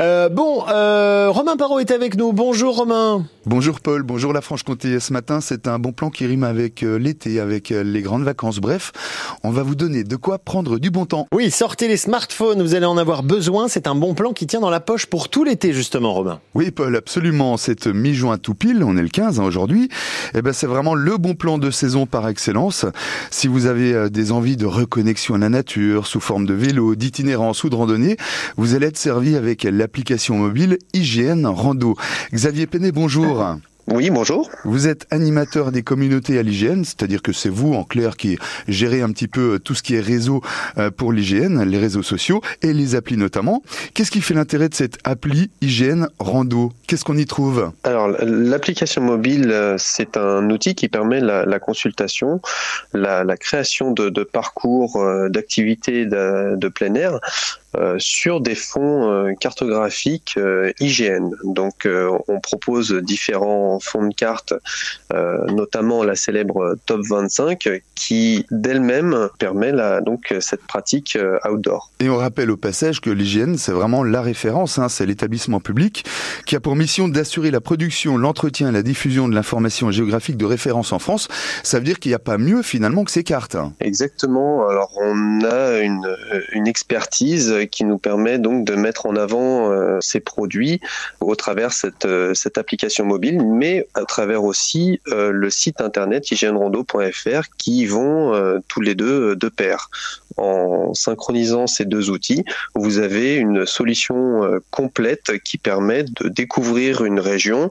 Euh, bon, euh, Romain Parot est avec nous. Bonjour Romain. Bonjour Paul, bonjour la Franche-Comté. Ce matin, c'est un bon plan qui rime avec euh, l'été, avec les grandes vacances. Bref, on va vous donner de quoi prendre du bon temps. Oui, sortez les smartphones, vous allez en avoir besoin. C'est un bon plan qui tient dans la poche pour tout l'été, justement, Romain. Oui Paul, absolument. C'est mi-juin tout pile, on est le 15 hein, aujourd'hui. Eh ben, c'est vraiment le bon plan de saison par excellence. Si vous avez des envies de reconnexion à la nature, sous forme de vélo, d'itinérance ou de randonnée, vous allez être servi avec l'application mobile IGN Rando. Xavier Penet, bonjour. Oui, bonjour. Vous êtes animateur des communautés à l'IGN, c'est-à-dire que c'est vous, en clair, qui gérez un petit peu tout ce qui est réseau euh, pour l'IGN, les réseaux sociaux et les applis notamment. Qu'est-ce qui fait l'intérêt de cette appli IGN Rando? Qu'est-ce qu'on y trouve? Alors, l'application mobile, euh, c'est un outil qui permet la, consultation, la, création de, parcours euh, d'activités de, de, plein air sur des fonds cartographiques IGN. Donc, on propose différents fond de carte, euh, notamment la célèbre Top 25, qui d'elle-même permet la, donc cette pratique euh, outdoor. Et on rappelle au passage que l'hygiène, c'est vraiment la référence, hein, c'est l'établissement public qui a pour mission d'assurer la production, l'entretien et la diffusion de l'information géographique de référence en France. Ça veut dire qu'il n'y a pas mieux finalement que ces cartes. Hein. Exactement. Alors on a une, une expertise qui nous permet donc de mettre en avant euh, ces produits au travers cette, cette application mobile, mais à travers aussi euh, le site internet hygiènerondo.fr qui vont euh, tous les deux euh, de pair. En synchronisant ces deux outils, vous avez une solution complète qui permet de découvrir une région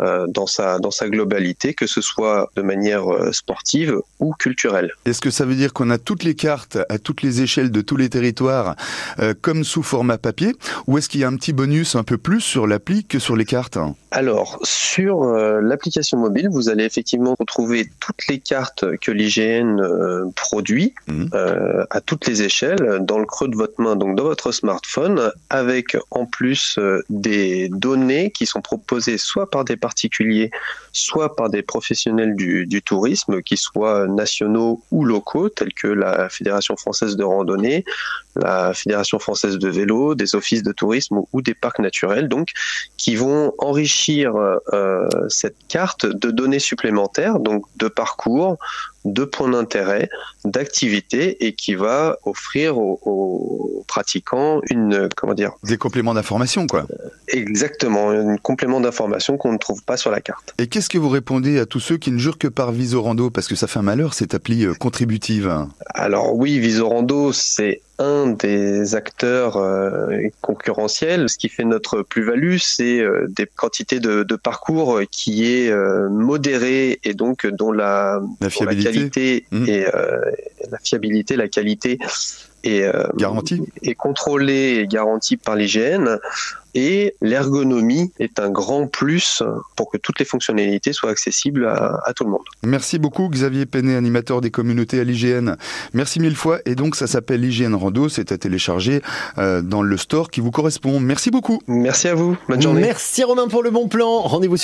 dans sa dans sa globalité, que ce soit de manière sportive ou culturelle. Est-ce que ça veut dire qu'on a toutes les cartes à toutes les échelles de tous les territoires comme sous format papier, ou est-ce qu'il y a un petit bonus un peu plus sur l'appli que sur les cartes Alors sur euh, l'application mobile, vous allez effectivement retrouver toutes les cartes que l'IGN euh, produit mhm. euh, à toutes les échelles dans le creux de votre main, donc dans votre smartphone, avec en plus des données qui sont proposées soit par des particuliers, soit par des professionnels du, du tourisme, qui soient nationaux ou locaux, tels que la Fédération française de randonnée, la Fédération française de vélo, des offices de tourisme ou des parcs naturels, donc qui vont enrichir euh, cette carte de données supplémentaires, donc de parcours, de points d'intérêt, d'activité et qui va offrir aux, pratiquants une comment dire des compléments d'information quoi. Euh, exactement, un complément d'information qu'on ne trouve pas sur la carte. Et qu'est-ce que vous répondez à tous ceux qui ne jurent que par Visorando parce que ça fait un malheur cette appli euh, contributive? Alors oui, Visorando c'est un des acteurs euh, concurrentiels. Ce qui fait notre plus-value, c'est des quantités de, parcours qui est modérée et donc dont la, la fiabilité Mmh. et euh, la fiabilité, la qualité est, euh, garantie. est contrôlée et garantie par l'IGN. Et l'ergonomie est un grand plus pour que toutes les fonctionnalités soient accessibles à, tout le monde. Merci beaucoup Xavier Penet, animateur des communautés à l'IGN. Merci mille fois. Et donc ça s'appelle l'IGN Rando, c'est à télécharger euh, dans le store qui vous correspond. Merci beaucoup. Merci à vous. Bonne journée. Merci Romain pour le bon plan. Rendez-vous